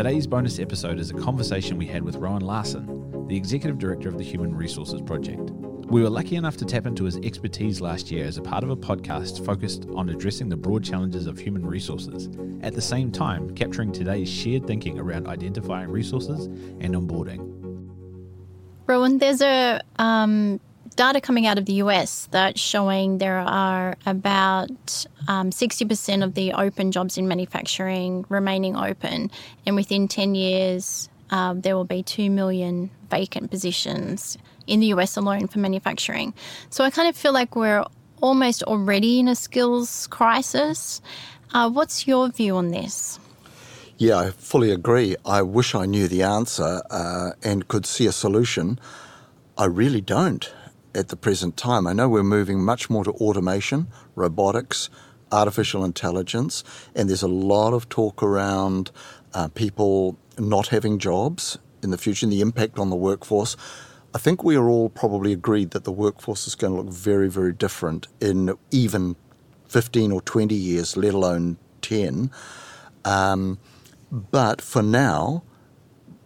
Today's bonus episode is a conversation we had with Rowan Larsen, the Executive Director of the Human Resources Project. We were lucky enough to tap into his expertise last year as a part of a podcast focused on addressing the broad challenges of human resources, at the same time, capturing today's shared thinking around identifying resources and onboarding. Rowan, there's a um, data coming out of the US that's showing there are about um, 60% of the open jobs in manufacturing remaining open, and within 10 years, um, there will be 2 million vacant positions in the US alone for manufacturing. So I kind of feel like we're almost already in a skills crisis. Uh, what's your view on this? Yeah, I fully agree. I wish I knew the answer uh, and could see a solution. I really don't at the present time. I know we're moving much more to automation, robotics, artificial intelligence, and there's a lot of talk around uh, people not having jobs in the future and the impact on the workforce. I think we are all probably agreed that the workforce is going to look very, very different in even 15 or 20 years, let alone 10. Um, but for now,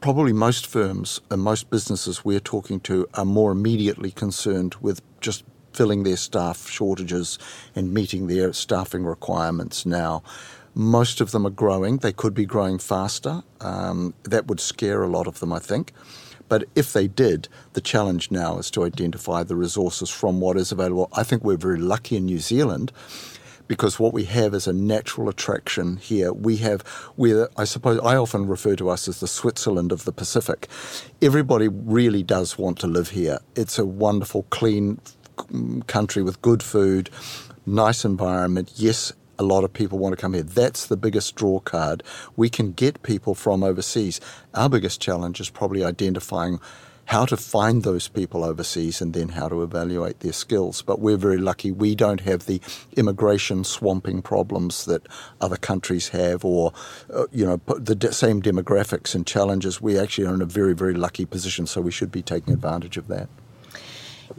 probably most firms and most businesses we're talking to are more immediately concerned with just filling their staff shortages and meeting their staffing requirements now. Most of them are growing. They could be growing faster. Um, that would scare a lot of them, I think. But if they did, the challenge now is to identify the resources from what is available. I think we're very lucky in New Zealand because what we have is a natural attraction here. We have, where I suppose I often refer to us as the Switzerland of the Pacific. Everybody really does want to live here. It's a wonderful, clean mm, country with good food, nice environment. Yes, a lot of people want to come here. That's the biggest draw card. We can get people from overseas. Our biggest challenge is probably identifying how to find those people overseas and then how to evaluate their skills. But we're very lucky we don't have the immigration swamping problems that other countries have or, uh, you know, the de- same demographics and challenges. We actually are in a very, very lucky position, so we should be taking advantage of that.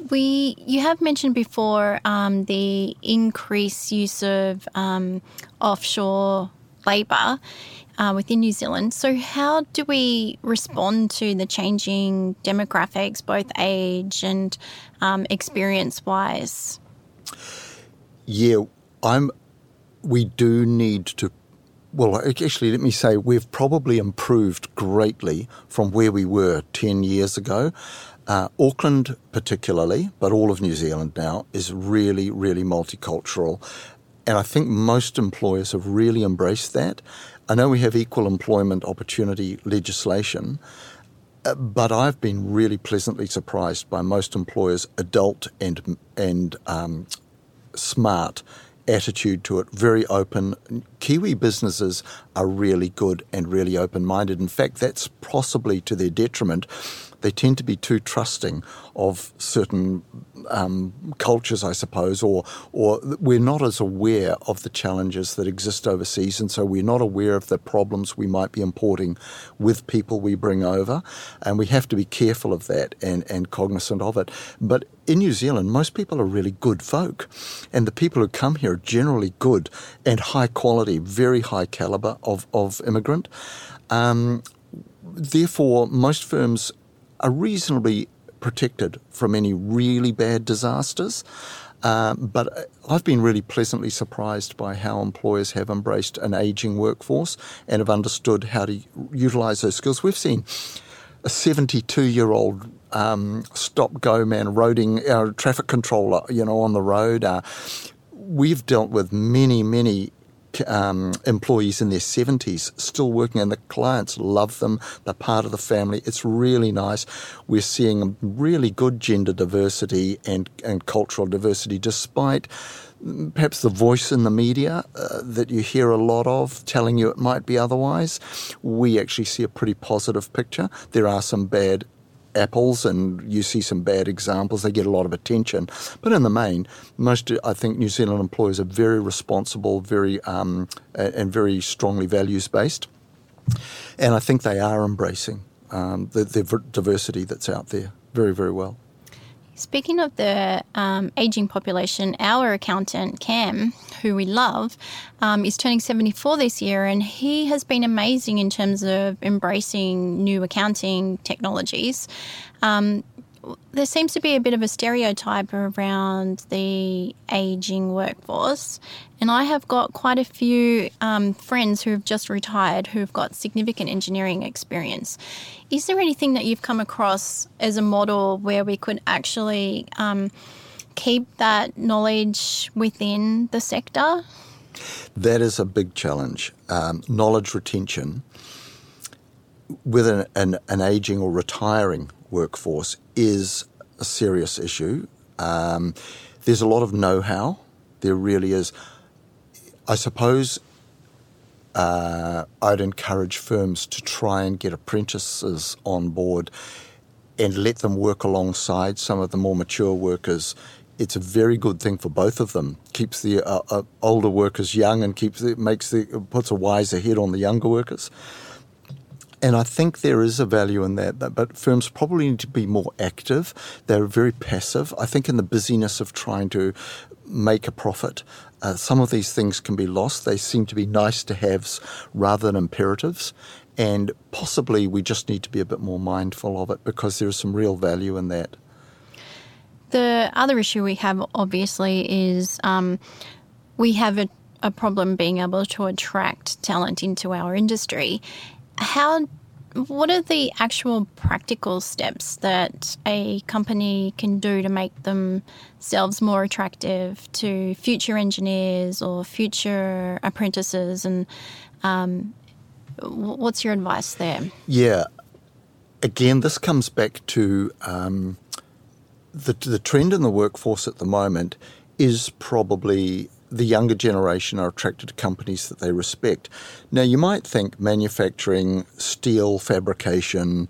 We, you have mentioned before um, the increased use of um, offshore labour uh, within New Zealand. So, how do we respond to the changing demographics, both age and um, experience wise? Yeah, I'm. We do need to. Well, actually, let me say we've probably improved greatly from where we were 10 years ago. Uh, Auckland, particularly, but all of New Zealand now, is really, really multicultural. And I think most employers have really embraced that. I know we have equal employment opportunity legislation, uh, but I've been really pleasantly surprised by most employers' adult and and um, smart attitude to it. Very open. Kiwi businesses are really good and really open minded. In fact, that's possibly to their detriment they tend to be too trusting of certain um, cultures, I suppose, or or we're not as aware of the challenges that exist overseas, and so we're not aware of the problems we might be importing with people we bring over, and we have to be careful of that and and cognizant of it. But in New Zealand, most people are really good folk, and the people who come here are generally good and high quality, very high caliber of of immigrant. Um, therefore, most firms are reasonably protected from any really bad disasters. Uh, but I've been really pleasantly surprised by how employers have embraced an aging workforce and have understood how to utilise those skills. We've seen a 72 year old um, stop go man roading our traffic controller, you know, on the road. Uh, we've dealt with many, many um, employees in their 70s still working, and the clients love them. They're part of the family. It's really nice. We're seeing really good gender diversity and, and cultural diversity, despite perhaps the voice in the media uh, that you hear a lot of telling you it might be otherwise. We actually see a pretty positive picture. There are some bad apples and you see some bad examples, they get a lot of attention. But in the main, most, I think, New Zealand employers are very responsible, very um, and very strongly values based. And I think they are embracing um, the, the diversity that's out there very, very well. Speaking of the um, aging population, our accountant, Cam, who we love, um, is turning 74 this year, and he has been amazing in terms of embracing new accounting technologies. Um, there seems to be a bit of a stereotype around the aging workforce. And I have got quite a few um, friends who have just retired who've got significant engineering experience. Is there anything that you've come across as a model where we could actually um, keep that knowledge within the sector? That is a big challenge. Um, knowledge retention with an, an, an aging or retiring workforce is a serious issue. Um, there's a lot of know how. There really is. I suppose uh, I'd encourage firms to try and get apprentices on board and let them work alongside some of the more mature workers. It's a very good thing for both of them. Keeps the uh, uh, older workers young and keeps it makes the puts a wiser head on the younger workers. And I think there is a value in that, but firms probably need to be more active. They're very passive. I think in the busyness of trying to make a profit, uh, some of these things can be lost. They seem to be nice to haves rather than imperatives. And possibly we just need to be a bit more mindful of it because there is some real value in that. The other issue we have, obviously, is um, we have a, a problem being able to attract talent into our industry how what are the actual practical steps that a company can do to make themselves more attractive to future engineers or future apprentices? And um, what's your advice there? Yeah. Again, this comes back to um, the, the trend in the workforce at the moment is probably the younger generation are attracted to companies that they respect. Now, you might think manufacturing, steel fabrication,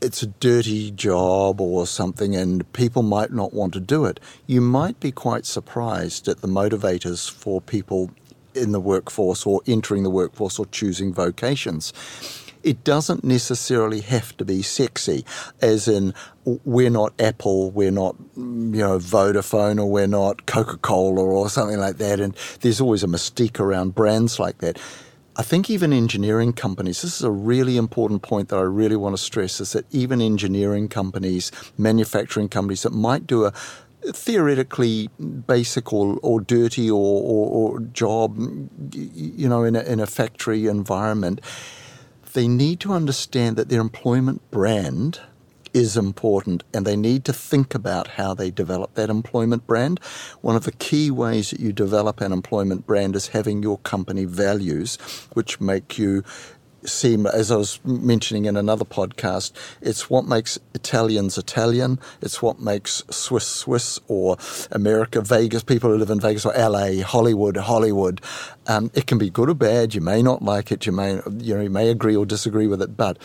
it's a dirty job or something, and people might not want to do it. You might be quite surprised at the motivators for people in the workforce or entering the workforce or choosing vocations it doesn't necessarily have to be sexy, as in we're not Apple, we're not you know Vodafone, or we're not Coca Cola or something like that. And there's always a mystique around brands like that. I think even engineering companies, this is a really important point that I really want to stress, is that even engineering companies, manufacturing companies that might do a theoretically basic or, or dirty or, or, or job, you know, in a, in a factory environment, they need to understand that their employment brand is important and they need to think about how they develop that employment brand. One of the key ways that you develop an employment brand is having your company values, which make you seem, as I was mentioning in another podcast, it's what makes Italians Italian. It's what makes Swiss Swiss or America Vegas, people who live in Vegas or LA, Hollywood, Hollywood. Um, it can be good or bad. You may not like it. You may, you know, you may agree or disagree with it, but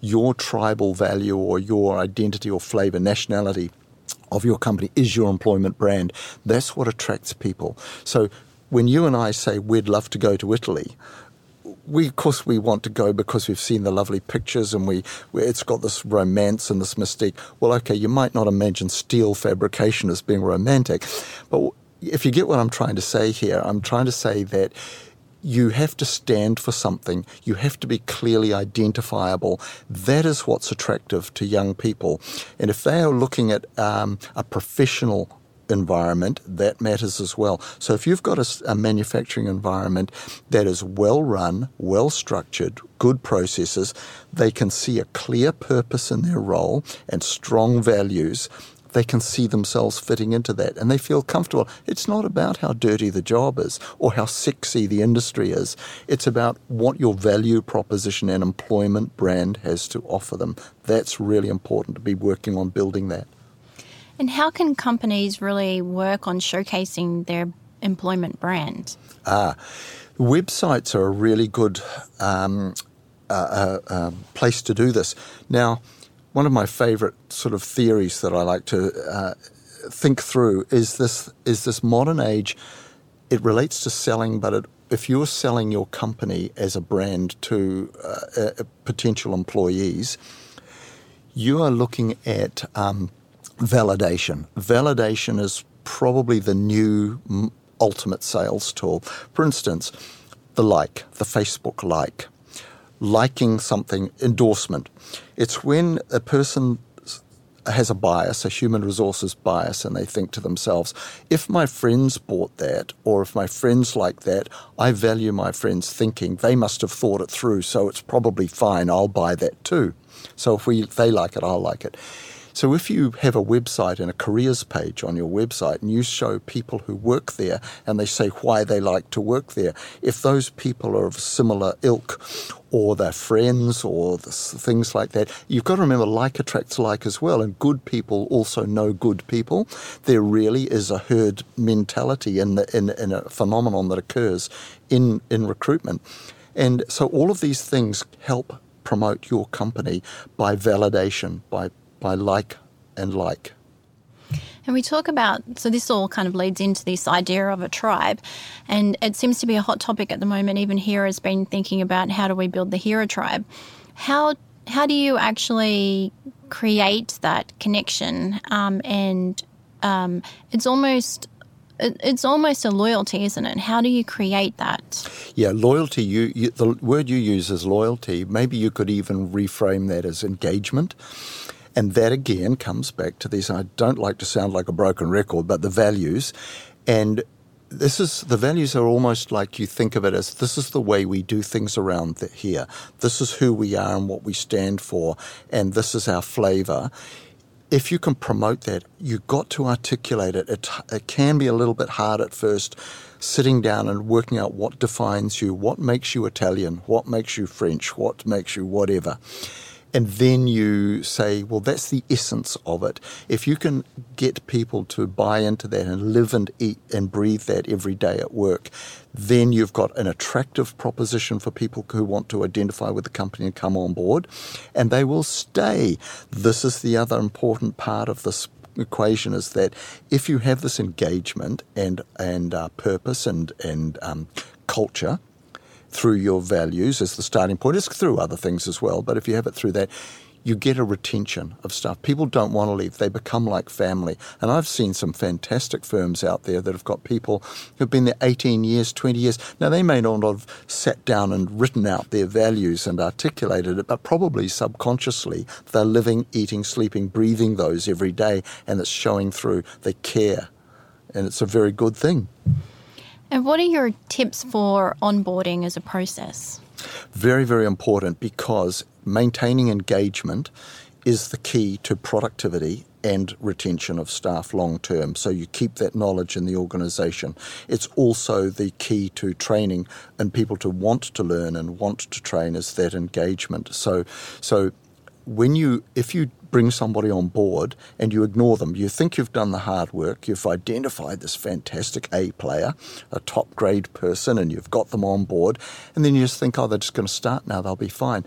your tribal value or your identity or flavor, nationality of your company is your employment brand. That's what attracts people. So when you and I say we'd love to go to Italy, we of course we want to go because we've seen the lovely pictures and we, we, it's got this romance and this mystique. Well, okay, you might not imagine steel fabrication as being romantic, but if you get what I'm trying to say here, I'm trying to say that you have to stand for something. You have to be clearly identifiable. That is what's attractive to young people. And if they are looking at um, a professional environment, that matters as well. So if you've got a, a manufacturing environment that is well run, well structured, good processes, they can see a clear purpose in their role and strong values they can see themselves fitting into that and they feel comfortable. It's not about how dirty the job is or how sexy the industry is. It's about what your value proposition and employment brand has to offer them. That's really important to be working on building that. And how can companies really work on showcasing their employment brand? Ah, websites are a really good um, uh, uh, um, place to do this. Now, one of my favourite sort of theories that I like to uh, think through is this: is this modern age. It relates to selling, but it, if you're selling your company as a brand to uh, potential employees, you are looking at um, validation. Validation is probably the new ultimate sales tool. For instance, the like, the Facebook like, liking something, endorsement. It's when a person has a bias, a human resources bias, and they think to themselves, if my friends bought that, or if my friends like that, I value my friends thinking they must have thought it through, so it's probably fine, I'll buy that too. So if we they like it, I'll like it. So if you have a website and a careers page on your website and you show people who work there and they say why they like to work there, if those people are of similar ilk or they're friends or things like that, you've got to remember like attracts like as well. And good people also know good people. There really is a herd mentality in, the, in, in a phenomenon that occurs in, in recruitment. And so all of these things help promote your company by validation, by by like and like. And we talk about, so this all kind of leads into this idea of a tribe. And it seems to be a hot topic at the moment. Even HERA has been thinking about how do we build the HERA tribe? How, how do you actually create that connection? Um, and um, it's almost it's almost a loyalty, isn't it? How do you create that? Yeah, loyalty. You, you, the word you use is loyalty. Maybe you could even reframe that as engagement. And that again comes back to these. I don't like to sound like a broken record, but the values. And this is the values are almost like you think of it as this is the way we do things around the, here. This is who we are and what we stand for, and this is our flavor. If you can promote that, you've got to articulate it. It, it can be a little bit hard at first, sitting down and working out what defines you, what makes you Italian, what makes you French, what makes you whatever and then you say, well, that's the essence of it. If you can get people to buy into that and live and eat and breathe that every day at work, then you've got an attractive proposition for people who want to identify with the company and come on board, and they will stay. This is the other important part of this equation is that if you have this engagement and and uh, purpose and and um, culture, through your values as the starting point. It's through other things as well, but if you have it through that, you get a retention of stuff. People don't want to leave. They become like family. And I've seen some fantastic firms out there that have got people who've been there 18 years, 20 years. Now, they may not have sat down and written out their values and articulated it, but probably subconsciously they're living, eating, sleeping, breathing those every day, and it's showing through. They care. And it's a very good thing. And what are your tips for onboarding as a process? Very, very important because maintaining engagement is the key to productivity and retention of staff long term. So you keep that knowledge in the organisation. It's also the key to training and people to want to learn and want to train is that engagement. So, so when you if you bring somebody on board and you ignore them. You think you've done the hard work, you've identified this fantastic A player, a top grade person, and you've got them on board, and then you just think, oh, they're just going to start now, they'll be fine.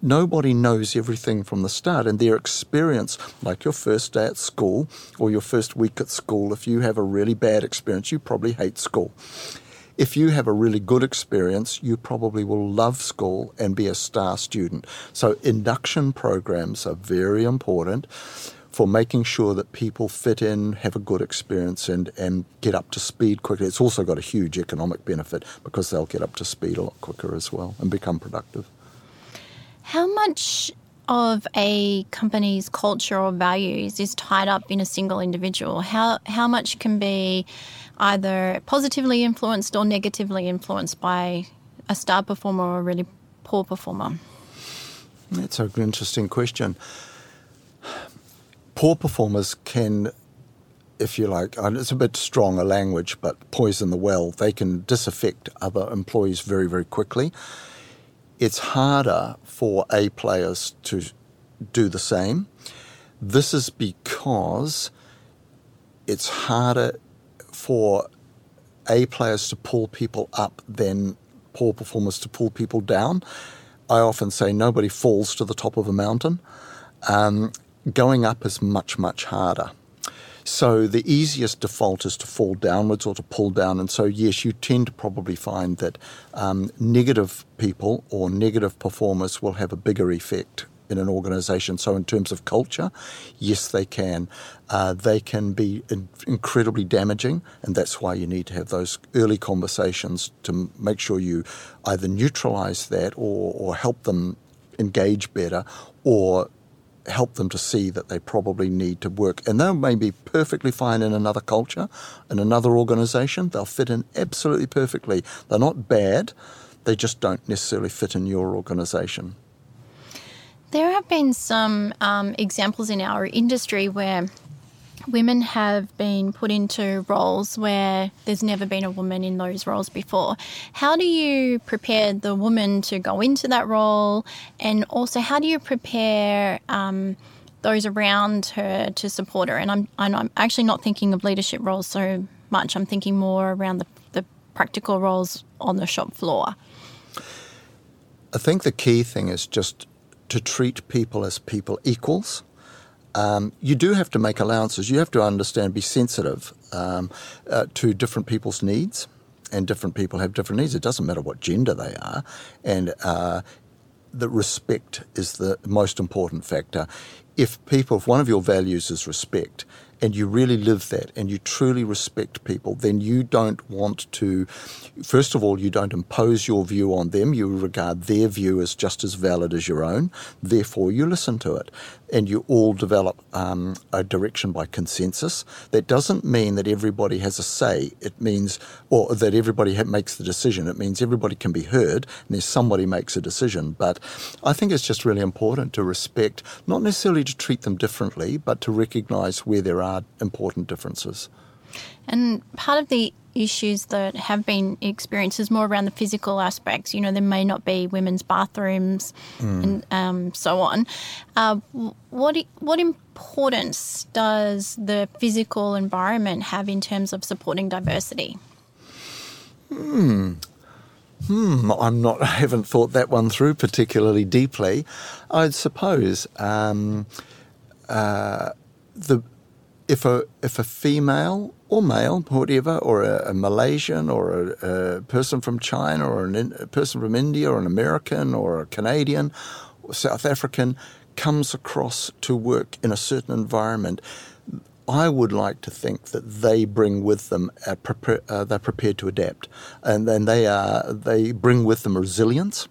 Nobody knows everything from the start, and their experience, like your first day at school or your first week at school, if you have a really bad experience, you probably hate school if you have a really good experience, you probably will love school and be a star student. So, induction programs are very important for making sure that people fit in, have a good experience, and, and get up to speed quickly. It's also got a huge economic benefit because they'll get up to speed a lot quicker as well and become productive. How much of a company's culture or values is tied up in a single individual? How how much can be either positively influenced or negatively influenced by a star performer or a really poor performer? That's an interesting question. Poor performers can, if you like, it's a bit strong a language, but poison the well. They can disaffect other employees very, very quickly. It's harder for A players to do the same. This is because it's harder for A players to pull people up than poor performers to pull people down. I often say nobody falls to the top of a mountain. Um, going up is much, much harder. So the easiest default is to fall downwards or to pull down. And so, yes, you tend to probably find that um, negative people or negative performers will have a bigger effect in an organization. So, in terms of culture, yes, they can. Uh, they can be in- incredibly damaging, and that's why you need to have those early conversations to make sure you either neutralize that or, or help them engage better or help them to see that they probably need to work. And they may be perfectly fine in another culture, in another organization. They'll fit in absolutely perfectly. They're not bad, they just don't necessarily fit in your organization. There have been some um, examples in our industry where women have been put into roles where there's never been a woman in those roles before. How do you prepare the woman to go into that role? And also, how do you prepare um, those around her to support her? And I'm, I'm actually not thinking of leadership roles so much, I'm thinking more around the, the practical roles on the shop floor. I think the key thing is just to treat people as people equals um, you do have to make allowances. You have to understand, be sensitive um, uh, to different people's needs, and different people have different needs. It doesn't matter what gender they are, and uh, the respect is the most important factor. If people, if one of your values is respect, and you really live that and you truly respect people, then you don't want to, first of all, you don't impose your view on them. You regard their view as just as valid as your own. Therefore, you listen to it and you all develop um, a direction by consensus. That doesn't mean that everybody has a say. It means, or that everybody ha- makes the decision. It means everybody can be heard and there's somebody makes a decision. But I think it's just really important to respect, not necessarily to treat them differently, but to recognize where there are important differences. And part of the issues that have been experienced is more around the physical aspects. You know, there may not be women's bathrooms mm. and um, so on. Uh, what what importance does the physical environment have in terms of supporting diversity? Hmm. Hmm, I'm not. I haven't thought that one through particularly deeply. I'd suppose um, uh, the if a if a female or male, whatever, or a, a Malaysian or a, a, person from China or an, a person from India or an American or a Canadian or South African comes across to work in a certain environment, I would like to think that they bring with them a uh, they're prepared to adapt, and then they are they bring with them resilience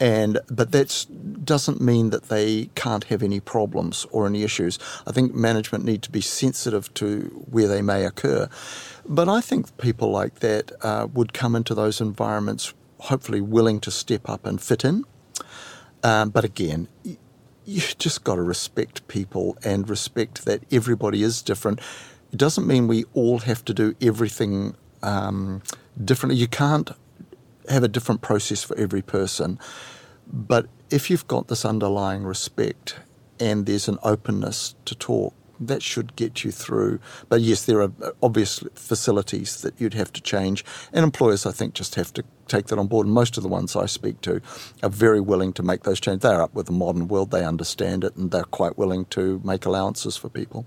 and but that doesn't mean that they can't have any problems or any issues. I think management need to be sensitive to where they may occur. But I think people like that uh, would come into those environments hopefully willing to step up and fit in. Um, but again, you just got to respect people and respect that everybody is different. It doesn't mean we all have to do everything um, differently. You can't have a different process for every person. But if you've got this underlying respect and there's an openness to talk, that should get you through. But yes, there are uh, obvious facilities that you'd have to change, and employers, I think, just have to take that on board. And most of the ones I speak to are very willing to make those changes. They're up with the modern world, they understand it, and they're quite willing to make allowances for people.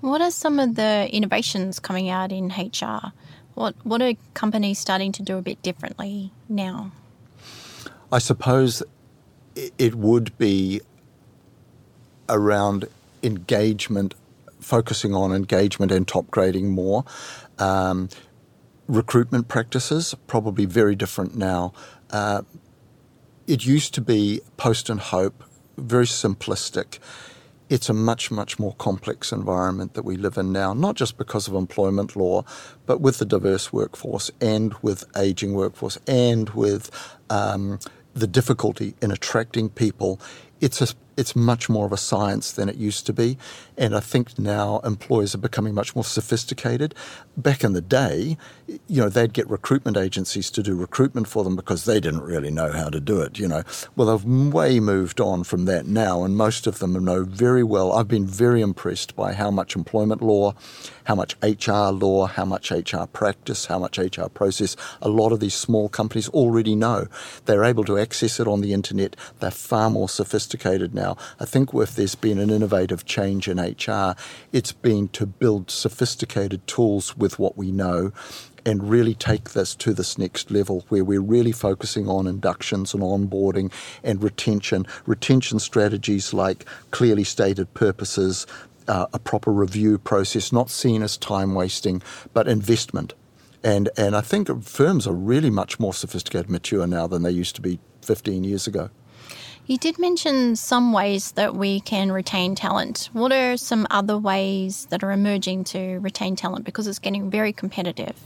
What are some of the innovations coming out in HR? What what are companies starting to do a bit differently now? I suppose it would be around engagement, focusing on engagement and top grading more. Um, recruitment practices probably very different now. Uh, it used to be post and hope, very simplistic it's a much, much more complex environment that we live in now, not just because of employment law, but with the diverse workforce and with aging workforce and with um, the difficulty in attracting people. It's a it's much more of a science than it used to be. And I think now employers are becoming much more sophisticated. Back in the day, you know, they'd get recruitment agencies to do recruitment for them because they didn't really know how to do it, you know. Well, they've way moved on from that now, and most of them know very well. I've been very impressed by how much employment law, how much HR law, how much HR practice, how much HR process a lot of these small companies already know. They're able to access it on the internet. They're far more sophisticated now now. I think if there's been an innovative change in HR, it's been to build sophisticated tools with what we know and really take this to this next level where we're really focusing on inductions and onboarding and retention. Retention strategies like clearly stated purposes, uh, a proper review process, not seen as time wasting, but investment. And, and I think firms are really much more sophisticated, mature now than they used to be 15 years ago. You did mention some ways that we can retain talent. What are some other ways that are emerging to retain talent because it's getting very competitive?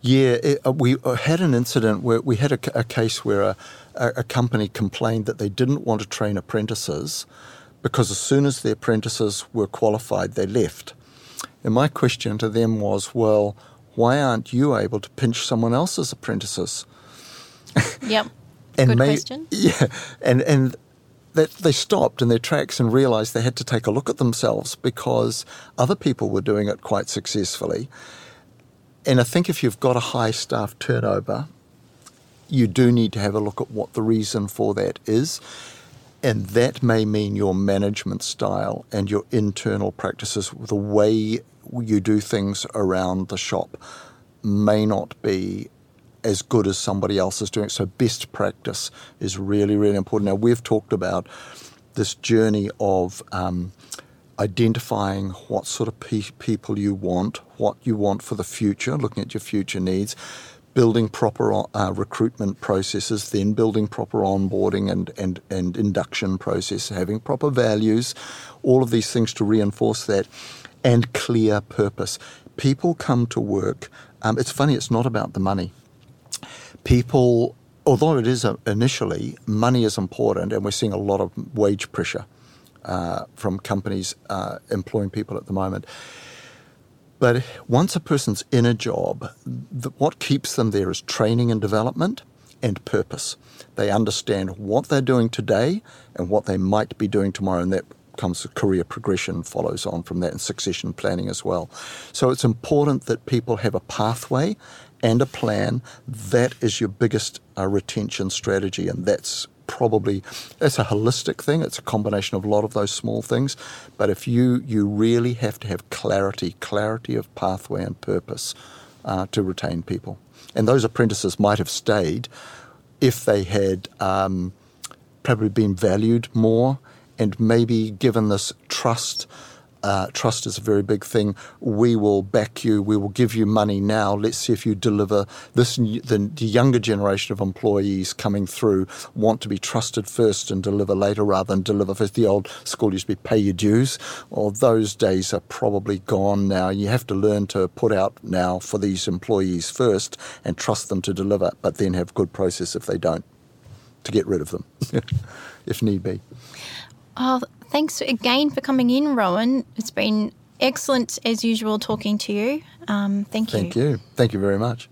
Yeah, it, uh, we uh, had an incident where we had a, a case where a, a, company complained that they didn't want to train apprentices because as soon as the apprentices were qualified, they left. And my question to them was, well, why aren't you able to pinch someone else's apprentices? Yep. And Good may, question. Yeah, and and that they stopped in their tracks and realised they had to take a look at themselves because other people were doing it quite successfully. And I think if you've got a high staff turnover, you do need to have a look at what the reason for that is. And that may mean your management style and your internal practices, the way you do things around the shop, may not be as good as somebody else is doing. So best practice is really, really important. Now we've talked about this journey of um, identifying what sort of pe- people you want, what you want for the future, looking at your future needs, building proper uh, recruitment processes, then building proper onboarding and, and, and induction process, having proper values, all of these things to reinforce that, and clear purpose. People come to work. Um, it's funny, it's not about the money people, although it is initially, money is important, and we're seeing a lot of wage pressure uh, from companies uh, employing people at the moment. But once a person's in a job, the, what keeps them there is training and development and purpose. They understand what they're doing today and what they might be doing tomorrow, and that comes career progression follows on from that and succession planning as well. So it's important that people have a pathway and a plan, that is your biggest uh, retention strategy. And that's probably it's a holistic thing. It's a combination of a lot of those small things. But if you you really have to have clarity, clarity of pathway and purpose uh, to retain people. And those apprentices might have stayed if they had um, probably been valued more and maybe given this trust uh, trust is a very big thing. We will back you. We will give you money now. Let's see if you deliver. This the, the younger generation of employees coming through want to be trusted first and deliver later rather than deliver first. The old school used to be pay your dues. Well, those days are probably gone now. You have to learn to put out now for these employees first and trust them to deliver, but then have good process if they don't to get rid of them, if need be. Oh, thanks again for coming in, Rowan. It's been excellent as usual talking to you. Um, thank you. Thank you. Thank you very much.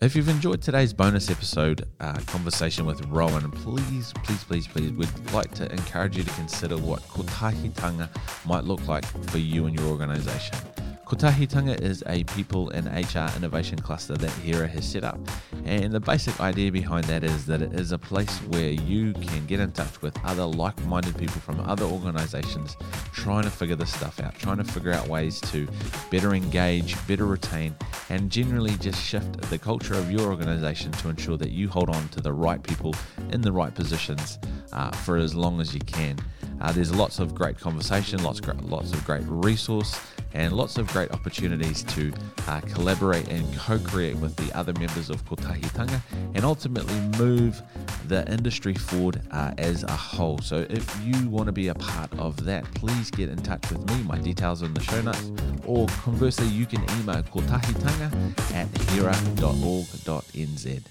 If you've enjoyed today's bonus episode uh, conversation with Rowan, please, please, please, please, we'd like to encourage you to consider what kotahitanga might look like for you and your organisation. Kotahitanga is a people and HR innovation cluster that HERA has set up. And the basic idea behind that is that it is a place where you can get in touch with other like minded people from other organizations trying to figure this stuff out, trying to figure out ways to better engage, better retain, and generally just shift the culture of your organization to ensure that you hold on to the right people in the right positions uh, for as long as you can. Uh, there's lots of great conversation, lots, lots of great resource and lots of great opportunities to uh, collaborate and co create with the other members of Kotahitanga and ultimately move the industry forward uh, as a whole. So, if you want to be a part of that, please get in touch with me. My details are in the show notes, or conversely, you can email kotahitanga at hera.org.nz.